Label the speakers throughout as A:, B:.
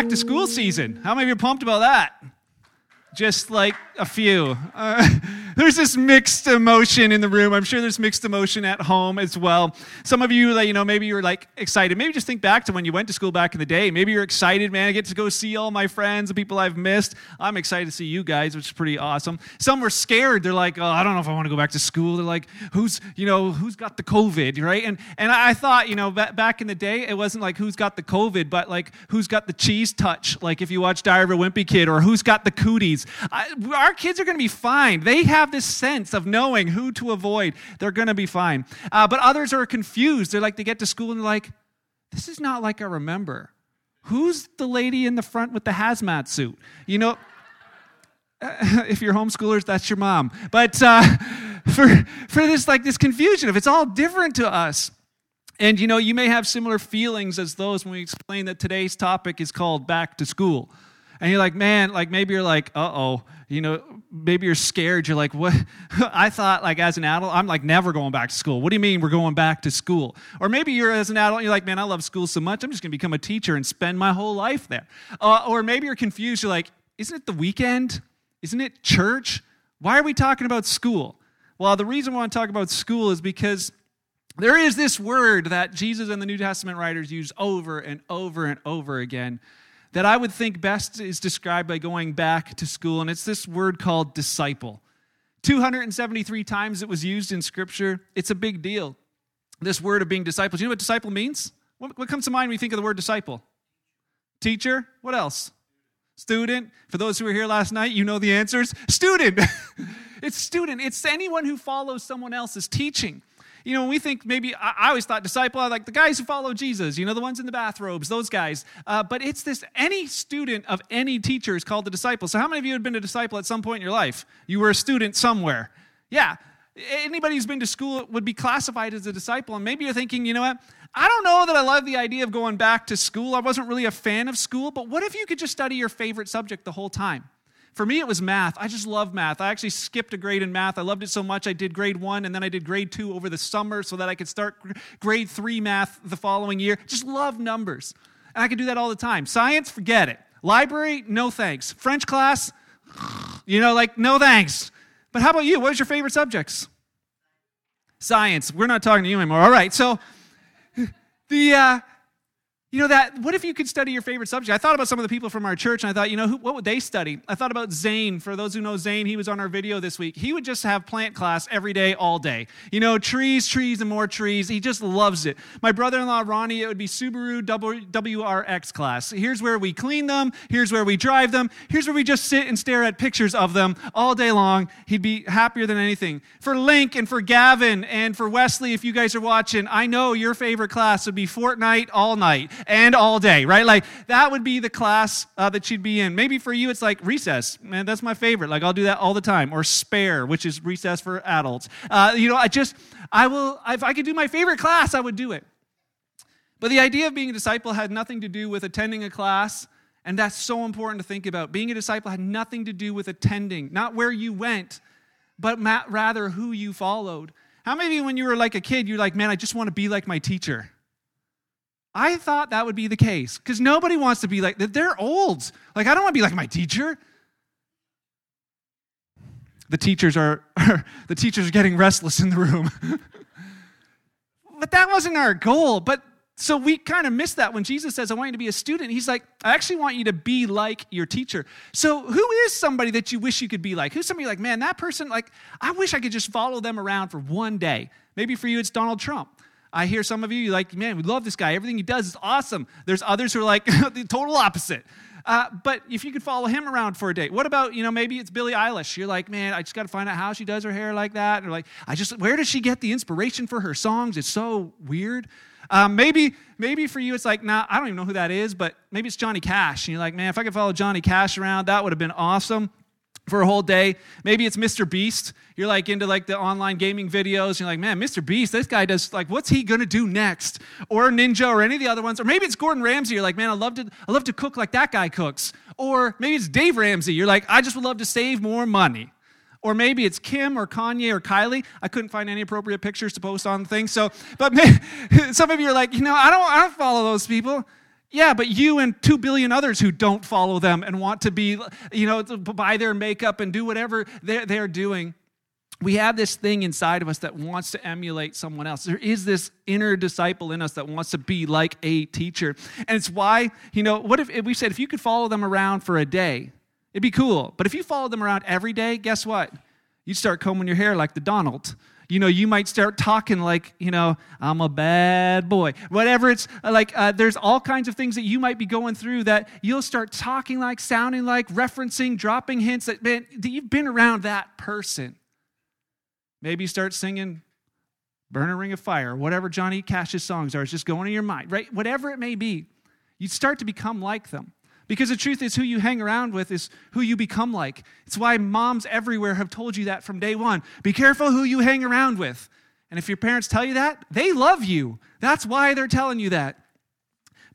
A: back to school season. How many of you are pumped about that? Just like a few. Uh, there's this mixed emotion in the room. I'm sure there's mixed emotion at home as well. Some of you, you know, maybe you're like excited. Maybe just think back to when you went to school back in the day. Maybe you're excited, man. I get to go see all my friends, the people I've missed. I'm excited to see you guys, which is pretty awesome. Some were scared. They're like, oh, I don't know if I want to go back to school. They're like, who's, you know, who's got the COVID, right? And and I thought, you know, back in the day, it wasn't like who's got the COVID, but like who's got the cheese touch, like if you watch Diary of a Wimpy Kid, or who's got the cooties. I, our kids are going to be fine. They have this sense of knowing who to avoid. They're going to be fine. Uh, but others are confused. They're like, they get to school and they're like, this is not like I remember. Who's the lady in the front with the hazmat suit? You know, if you're homeschoolers, that's your mom. But uh, for, for this, like this confusion if it's all different to us. And you know, you may have similar feelings as those when we explain that today's topic is called back to school. And you're like, man, like maybe you're like, uh oh, you know, maybe you're scared. You're like, what? I thought, like, as an adult, I'm like never going back to school. What do you mean we're going back to school? Or maybe you're as an adult, you're like, man, I love school so much, I'm just going to become a teacher and spend my whole life there. Uh, or maybe you're confused. You're like, isn't it the weekend? Isn't it church? Why are we talking about school? Well, the reason we want to talk about school is because there is this word that Jesus and the New Testament writers use over and over and over again that I would think best is described by going back to school, and it's this word called disciple. 273 times it was used in Scripture. It's a big deal. This word of being disciples. You know what disciple means? What, what comes to mind when you think of the word disciple? Teacher? What else? Student? For those who were here last night, you know the answers. Student! it's student. It's anyone who follows someone else's teaching. You know, we think maybe, I, I always thought disciple, like the guys who follow Jesus, you know, the ones in the bathrobes, those guys. Uh, but it's this, any student of any teacher is called a disciple. So how many of you have been a disciple at some point in your life? You were a student somewhere. Yeah. Anybody who's been to school would be classified as a disciple. And maybe you're thinking, you know what? I don't know that I love the idea of going back to school. I wasn't really a fan of school, but what if you could just study your favorite subject the whole time? For me, it was math. I just love math. I actually skipped a grade in math. I loved it so much, I did grade one and then I did grade two over the summer so that I could start grade three math the following year. Just love numbers. And I could do that all the time. Science, forget it. Library, no thanks. French class, you know, like, no thanks. But how about you? What was your favorite subjects? Science. We're not talking to you anymore. All right. So, the, uh, you know that, what if you could study your favorite subject? I thought about some of the people from our church and I thought, you know, who, what would they study? I thought about Zane. For those who know Zane, he was on our video this week. He would just have plant class every day, all day. You know, trees, trees, and more trees. He just loves it. My brother in law, Ronnie, it would be Subaru WRX class. Here's where we clean them. Here's where we drive them. Here's where we just sit and stare at pictures of them all day long. He'd be happier than anything. For Link and for Gavin and for Wesley, if you guys are watching, I know your favorite class would be Fortnite all night and all day, right? Like that would be the class uh, that you'd be in. Maybe for you, it's like recess. Man, that's my favorite. Like I'll do that all the time. Or spare, which is recess for adults. Uh, you know, I just, I will, if I could do my favorite class, I would do it. But the idea of being a disciple had nothing to do with attending a class. And that's so important to think about. Being a disciple had nothing to do with attending, not where you went, but rather who you followed. How many when you were like a kid, you're like, man, I just want to be like my teacher? I thought that would be the case because nobody wants to be like, they're old. Like, I don't want to be like my teacher. The teachers are, the teachers are getting restless in the room. but that wasn't our goal. But so we kind of missed that when Jesus says, I want you to be a student. He's like, I actually want you to be like your teacher. So who is somebody that you wish you could be like? Who's somebody like, man, that person, like, I wish I could just follow them around for one day. Maybe for you, it's Donald Trump. I hear some of you, like, man, we love this guy. Everything he does is awesome. There's others who are like the total opposite. Uh, but if you could follow him around for a day, what about, you know, maybe it's Billie Eilish. You're like, man, I just got to find out how she does her hair like that. Or like, I just, where does she get the inspiration for her songs? It's so weird. Um, maybe, maybe for you, it's like, nah, I don't even know who that is, but maybe it's Johnny Cash. And you're like, man, if I could follow Johnny Cash around, that would have been awesome for a whole day. Maybe it's Mr. Beast. You're like into like the online gaming videos. You're like, man, Mr. Beast, this guy does like, what's he gonna do next? Or Ninja or any of the other ones. Or maybe it's Gordon Ramsay. You're like, man, I love to, I love to cook like that guy cooks. Or maybe it's Dave Ramsey. You're like, I just would love to save more money. Or maybe it's Kim or Kanye or Kylie. I couldn't find any appropriate pictures to post on things. So, but maybe, some of you are like, you know, I don't, I don't follow those people. Yeah, but you and two billion others who don't follow them and want to be, you know, buy their makeup and do whatever they're, they're doing. We have this thing inside of us that wants to emulate someone else. There is this inner disciple in us that wants to be like a teacher. And it's why, you know, what if, if we said if you could follow them around for a day, it'd be cool. But if you follow them around every day, guess what? You'd start combing your hair like the Donald you know, you might start talking like, you know, I'm a bad boy. Whatever it's like, uh, there's all kinds of things that you might be going through that you'll start talking like, sounding like, referencing, dropping hints that, man, you've been around that person. Maybe start singing Burn a Ring of Fire, whatever Johnny Cash's songs are. It's just going in your mind, right? Whatever it may be, you start to become like them. Because the truth is, who you hang around with is who you become like. It's why moms everywhere have told you that from day one. Be careful who you hang around with. And if your parents tell you that, they love you. That's why they're telling you that.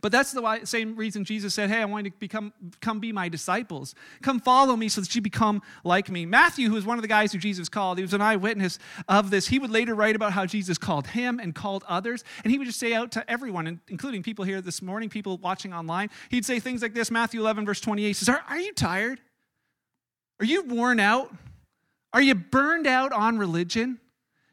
A: But that's the same reason Jesus said, Hey, I want you to become, come be my disciples. Come follow me so that you become like me. Matthew, who was one of the guys who Jesus called, he was an eyewitness of this. He would later write about how Jesus called him and called others. And he would just say out to everyone, including people here this morning, people watching online, he'd say things like this Matthew 11, verse 28 says, Are, are you tired? Are you worn out? Are you burned out on religion?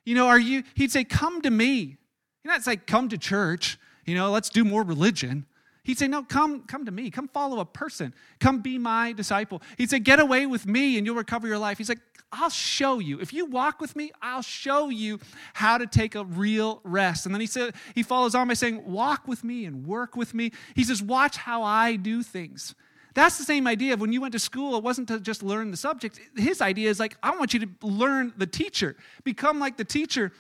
A: You know, are you, he'd say, Come to me. He'd not say, Come to church you know, let's do more religion. He'd say, No, come, come to me. Come follow a person. Come be my disciple. He'd say, Get away with me and you'll recover your life. He's like, I'll show you. If you walk with me, I'll show you how to take a real rest. And then he said, he follows on by saying, Walk with me and work with me. He says, Watch how I do things. That's the same idea of when you went to school, it wasn't to just learn the subject. His idea is like, I want you to learn the teacher, become like the teacher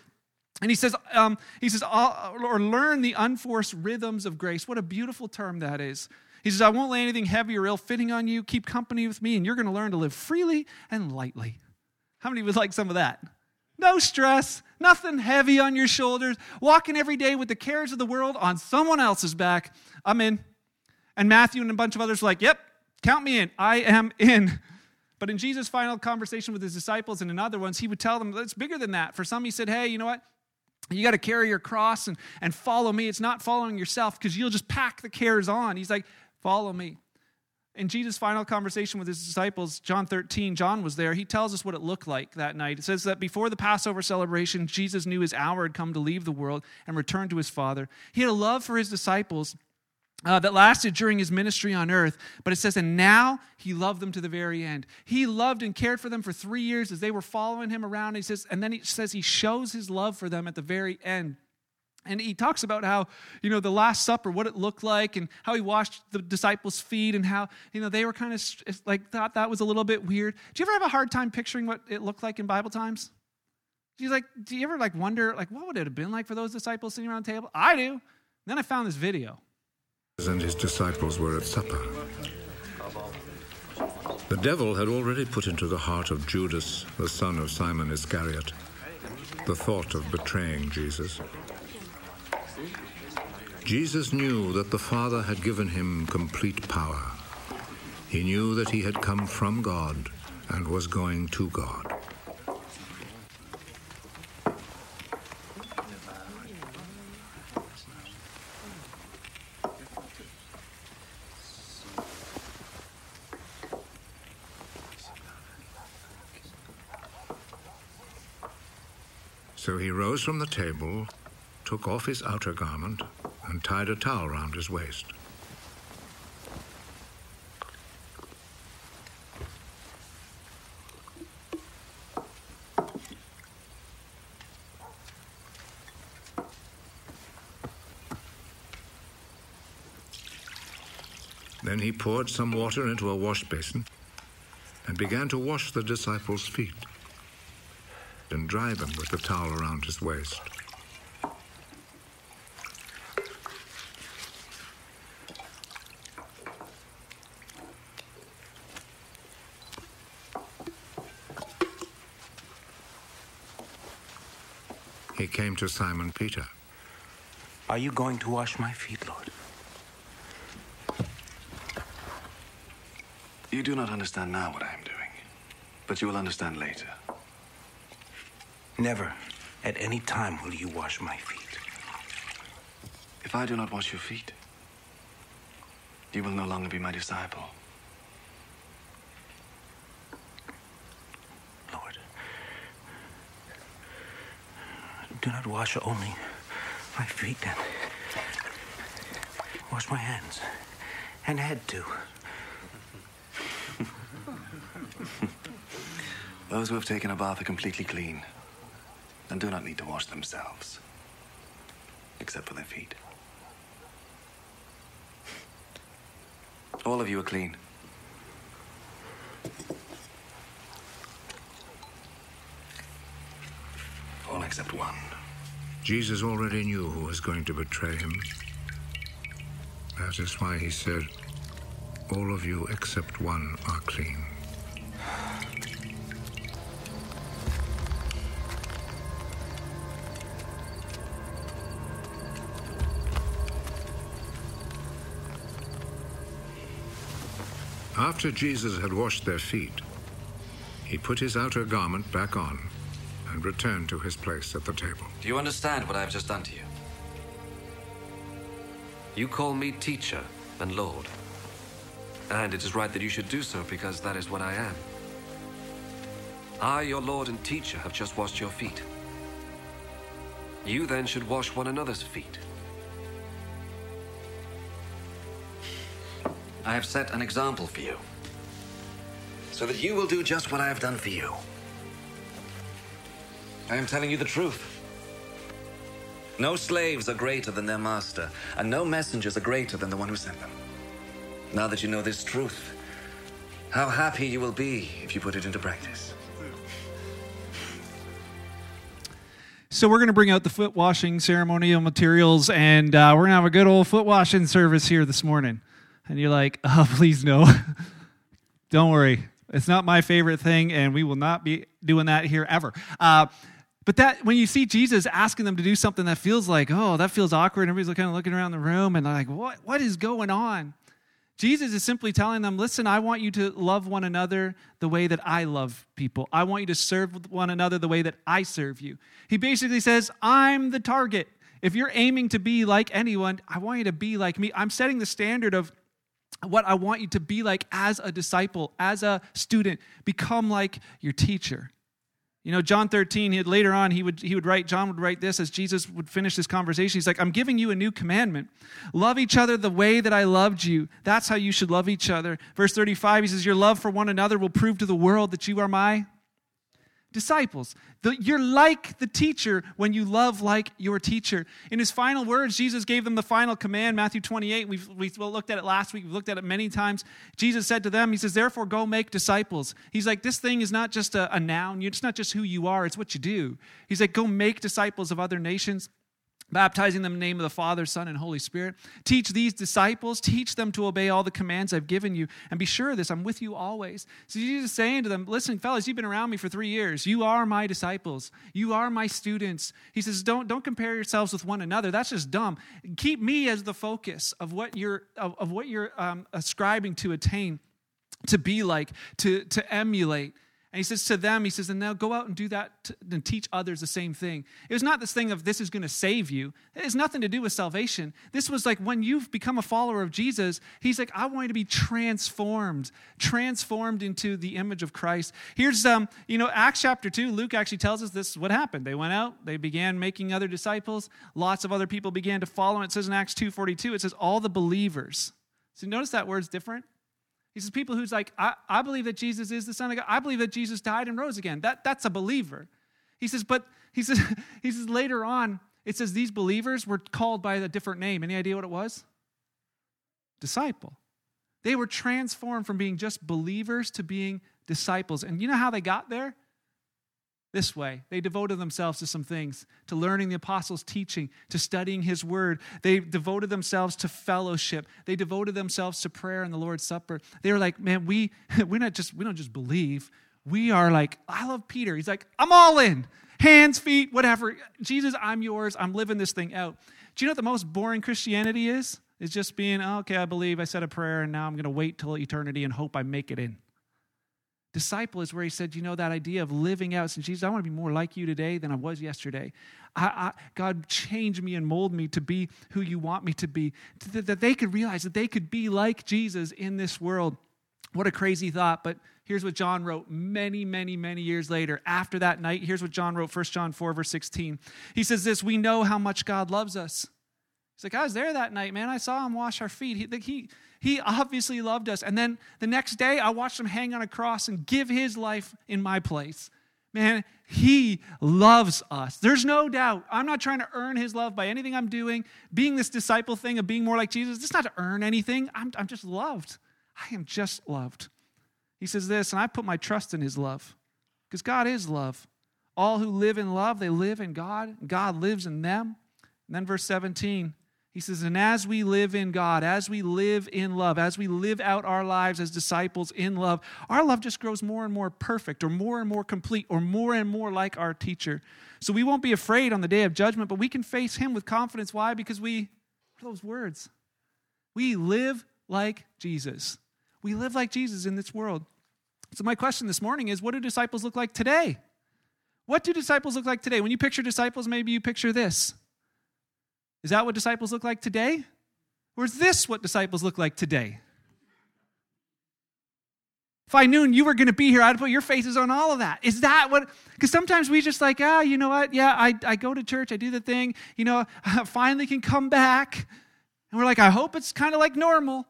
A: and he says, um, he says, or learn the unforced rhythms of grace. What a beautiful term that is. He says, I won't lay anything heavy or ill fitting on you. Keep company with me, and you're going to learn to live freely and lightly. How many would like some of that? No stress, nothing heavy on your shoulders, walking every day with the cares of the world on someone else's back. I'm in. And Matthew and a bunch of others were like, Yep, count me in. I am in. But in Jesus' final conversation with his disciples and in other ones, he would tell them, It's bigger than that. For some, he said, Hey, you know what? You got to carry your cross and, and follow me. It's not following yourself because you'll just pack the cares on. He's like, follow me. In Jesus' final conversation with his disciples, John 13, John was there. He tells us what it looked like that night. It says that before the Passover celebration, Jesus knew his hour had come to leave the world and return to his Father. He had a love for his disciples uh, that lasted during his ministry on earth. But it says, and now he loved them to the very end. He loved and cared for them for three years as they were following him around. He says, and then he says he shows his love for them at the very end. And he talks about how, you know, the Last Supper, what it looked like, and how he washed the disciples' feet, and how, you know, they were kind of like thought that was a little bit weird. Do you ever have a hard time picturing what it looked like in Bible times? Do you like, do you ever like wonder, like, what would it have been like for those disciples sitting around the table? I do. And then I found this video
B: and his disciples were at supper. The devil had already put into the heart of Judas, the son of Simon Iscariot, the thought of betraying Jesus. Jesus knew that the Father had given him complete power. He knew that he had come from God and was going to God. So he rose from the table, took off his outer garment, and tied a towel round his waist. Then he poured some water into a wash basin and began to wash the disciples' feet and dry them with the towel around his waist. He came to Simon Peter.
C: Are you going to wash my feet, Lord?
D: You do not understand now what I am doing, but you will understand later.
C: Never, at any time, will you wash my feet.
D: If I do not wash your feet, you will no longer be my disciple.
C: Lord, do not wash only my feet then. wash my hands and head too.
D: Those who have taken a bath are completely clean and do not need to wash themselves, except for their feet. All of you are clean. All except one.
B: Jesus already knew who was going to betray him. That is why he said, All of you except one are clean. After Jesus had washed their feet, he put his outer garment back on and returned to his place at the table.
E: Do you understand what I have just done to you? You call me teacher and Lord. And it is right that you should do so because that is what I am. I, your Lord and teacher, have just washed your feet. You then should wash one another's feet. I have set an example for you, so that you will do just what I have done for you. I am telling you the truth. No slaves are greater than their master, and no messengers are greater than the one who sent them. Now that you know this truth, how happy you will be if you put it into practice.
A: So we're going to bring out the foot washing ceremonial materials, and uh, we're going to have a good old foot washing service here this morning. And you're like, oh, please no. Don't worry. It's not my favorite thing, and we will not be doing that here ever. Uh, but that when you see Jesus asking them to do something that feels like, oh, that feels awkward, everybody's kind of looking around the room and they're like, what, what is going on? Jesus is simply telling them, listen, I want you to love one another the way that I love people. I want you to serve one another the way that I serve you. He basically says, I'm the target. If you're aiming to be like anyone, I want you to be like me. I'm setting the standard of what I want you to be like as a disciple, as a student. Become like your teacher. You know, John 13, he had, later on, he would, he would write, John would write this as Jesus would finish this conversation. He's like, I'm giving you a new commandment. Love each other the way that I loved you. That's how you should love each other. Verse 35, he says, Your love for one another will prove to the world that you are my disciples. The, you're like the teacher when you love like your teacher. In his final words, Jesus gave them the final command, Matthew 28. We've, we looked at it last week, we've looked at it many times. Jesus said to them, He says, Therefore, go make disciples. He's like, This thing is not just a, a noun, it's not just who you are, it's what you do. He's like, Go make disciples of other nations baptizing them in the name of the Father, Son, and Holy Spirit. Teach these disciples, teach them to obey all the commands I've given you, and be sure of this, I'm with you always. So Jesus is saying to them, listen, fellas, you've been around me for three years. You are my disciples. You are my students. He says, don't, don't compare yourselves with one another. That's just dumb. Keep me as the focus of what you're, of, of what you're um, ascribing to attain, to be like, to, to emulate. And he says to them, he says, and now go out and do that and teach others the same thing. It was not this thing of this is going to save you. It has nothing to do with salvation. This was like when you've become a follower of Jesus, he's like, I want you to be transformed, transformed into the image of Christ. Here's, um, you know, Acts chapter 2, Luke actually tells us this is what happened. They went out, they began making other disciples. Lots of other people began to follow. It says in Acts 2.42, it says all the believers. So notice that word's different. He says, people who's like, I, I believe that Jesus is the Son of God. I believe that Jesus died and rose again. That, that's a believer. He says, but he says, he says later on, it says these believers were called by a different name. Any idea what it was? Disciple. They were transformed from being just believers to being disciples. And you know how they got there? This way. They devoted themselves to some things, to learning the apostles' teaching, to studying his word. They devoted themselves to fellowship. They devoted themselves to prayer and the Lord's Supper. They were like, man, we we're not just we don't just believe. We are like, I love Peter. He's like, I'm all in. Hands, feet, whatever. Jesus, I'm yours. I'm living this thing out. Do you know what the most boring Christianity is? It's just being, oh, okay, I believe, I said a prayer, and now I'm going to wait till eternity and hope I make it in. Disciple is where he said, you know, that idea of living out. And Jesus, I want to be more like you today than I was yesterday. I, I, God, change me and mold me to be who you want me to be. That they could realize that they could be like Jesus in this world. What a crazy thought. But here's what John wrote many, many, many years later. After that night, here's what John wrote 1 John 4, verse 16. He says this We know how much God loves us. He's like, I was there that night, man. I saw him wash our feet. He, he, he obviously loved us. And then the next day, I watched him hang on a cross and give his life in my place. Man, he loves us. There's no doubt. I'm not trying to earn his love by anything I'm doing. Being this disciple thing of being more like Jesus, it's not to earn anything. I'm, I'm just loved. I am just loved. He says this, and I put my trust in his love because God is love. All who live in love, they live in God. God lives in them. And then verse 17, he says, And as we live in God, as we live in love, as we live out our lives as disciples in love, our love just grows more and more perfect, or more and more complete, or more and more like our teacher. So we won't be afraid on the day of judgment, but we can face him with confidence. Why? Because we, those words, we live like Jesus. We live like Jesus in this world. So, my question this morning is what do disciples look like today? What do disciples look like today? When you picture disciples, maybe you picture this is that what disciples look like today? Or is this what disciples look like today? If I knew you were going to be here, I'd put your faces on all of that. Is that what? Because sometimes we just like, ah, you know what? Yeah, I, I go to church, I do the thing, you know, I finally can come back. And we're like, I hope it's kind of like normal.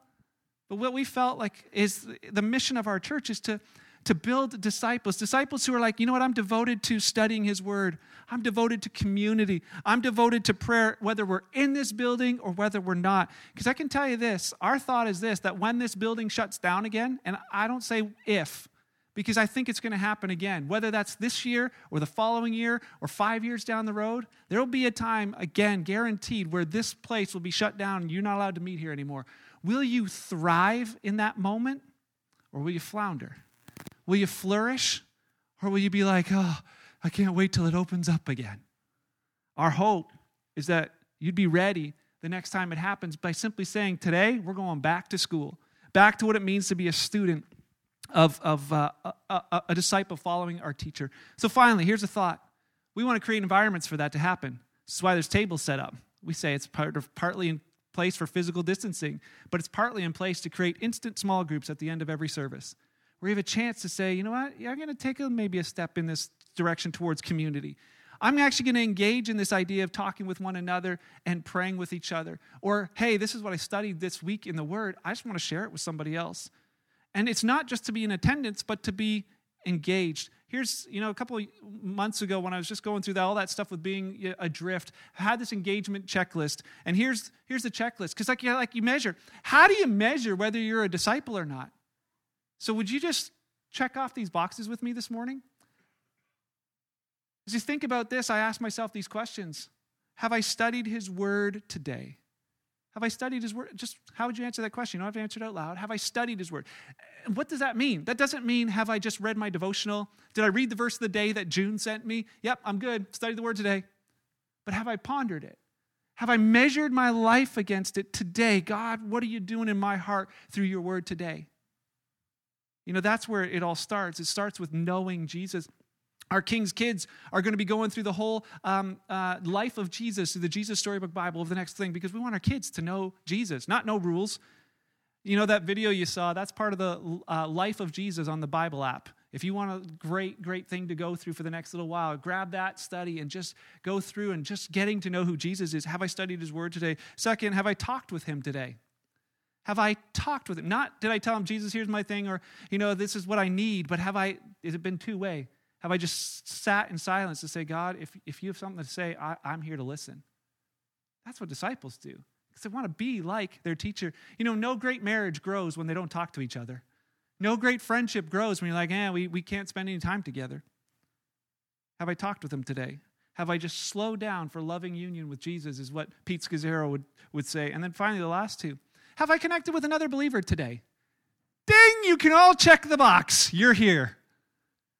A: But what we felt like is the mission of our church is to to build disciples, disciples who are like, you know what, I'm devoted to studying His Word. I'm devoted to community. I'm devoted to prayer, whether we're in this building or whether we're not. Because I can tell you this our thought is this that when this building shuts down again, and I don't say if, because I think it's going to happen again, whether that's this year or the following year or five years down the road, there will be a time, again, guaranteed, where this place will be shut down and you're not allowed to meet here anymore. Will you thrive in that moment or will you flounder? Will you flourish? Or will you be like, oh, I can't wait till it opens up again? Our hope is that you'd be ready the next time it happens by simply saying, Today, we're going back to school, back to what it means to be a student of, of uh, a, a, a disciple following our teacher. So, finally, here's a thought we want to create environments for that to happen. This is why there's tables set up. We say it's part of, partly in place for physical distancing, but it's partly in place to create instant small groups at the end of every service where you have a chance to say, you know what, yeah, I'm going to take a, maybe a step in this direction towards community. I'm actually going to engage in this idea of talking with one another and praying with each other. Or, hey, this is what I studied this week in the Word. I just want to share it with somebody else. And it's not just to be in attendance, but to be engaged. Here's, you know, a couple months ago when I was just going through that, all that stuff with being adrift, I had this engagement checklist. And here's, here's the checklist. Because, like, like you measure, how do you measure whether you're a disciple or not? So, would you just check off these boxes with me this morning? As you think about this, I ask myself these questions Have I studied His Word today? Have I studied His Word? Just how would you answer that question? You don't have to answer it out loud. Have I studied His Word? What does that mean? That doesn't mean have I just read my devotional? Did I read the verse of the day that June sent me? Yep, I'm good. Studied the Word today. But have I pondered it? Have I measured my life against it today? God, what are you doing in my heart through your Word today? You know, that's where it all starts. It starts with knowing Jesus. Our King's kids are going to be going through the whole um, uh, life of Jesus, through the Jesus Storybook Bible of the next thing, because we want our kids to know Jesus, not know rules. You know, that video you saw, that's part of the uh, life of Jesus on the Bible app. If you want a great, great thing to go through for the next little while, grab that study and just go through and just getting to know who Jesus is. Have I studied his word today? Second, have I talked with him today? Have I talked with him? Not did I tell him, Jesus, here's my thing, or, you know, this is what I need, but have I, has it been two way? Have I just sat in silence to say, God, if, if you have something to say, I, I'm here to listen? That's what disciples do because they want to be like their teacher. You know, no great marriage grows when they don't talk to each other. No great friendship grows when you're like, eh, we, we can't spend any time together. Have I talked with him today? Have I just slowed down for loving union with Jesus, is what Pete Scazzero would, would say. And then finally, the last two. Have I connected with another believer today? Ding, you can all check the box. You're here.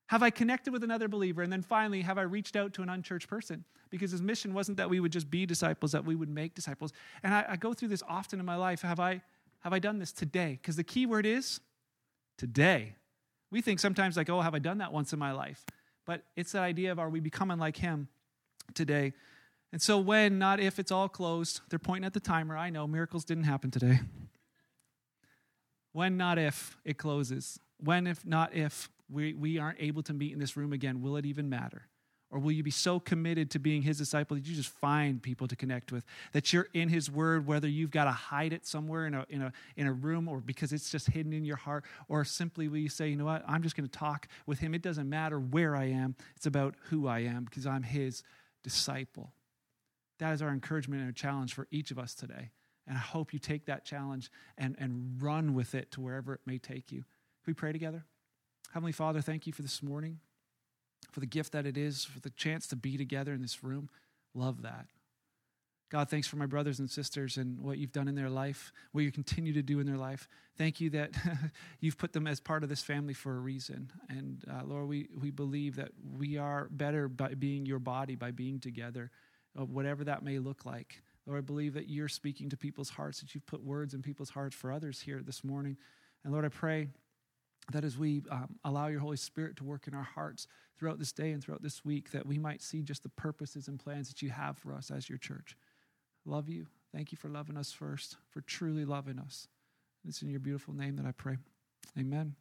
A: Have I connected with another believer? And then finally, have I reached out to an unchurched person? Because his mission wasn't that we would just be disciples, that we would make disciples. And I, I go through this often in my life. Have I, have I done this today? Because the key word is today. We think sometimes, like, oh, have I done that once in my life? But it's that idea of are we becoming like him today? And so, when, not if, it's all closed, they're pointing at the timer. I know miracles didn't happen today. When, not if, it closes. When, if not if, we, we aren't able to meet in this room again, will it even matter? Or will you be so committed to being his disciple that you just find people to connect with? That you're in his word, whether you've got to hide it somewhere in a, in a, in a room or because it's just hidden in your heart, or simply will you say, you know what, I'm just going to talk with him. It doesn't matter where I am, it's about who I am because I'm his disciple. That is our encouragement and our challenge for each of us today. And I hope you take that challenge and, and run with it to wherever it may take you. Can we pray together? Heavenly Father, thank you for this morning for the gift that it is, for the chance to be together in this room. Love that. God, thanks for my brothers and sisters and what you've done in their life, what you continue to do in their life. Thank you that you've put them as part of this family for a reason. And uh, Lord, we, we believe that we are better by being your body, by being together, whatever that may look like. Lord, I believe that you're speaking to people's hearts, that you've put words in people's hearts for others here this morning. And Lord, I pray that as we um, allow your Holy Spirit to work in our hearts throughout this day and throughout this week, that we might see just the purposes and plans that you have for us as your church. Love you. Thank you for loving us first, for truly loving us. It's in your beautiful name that I pray. Amen.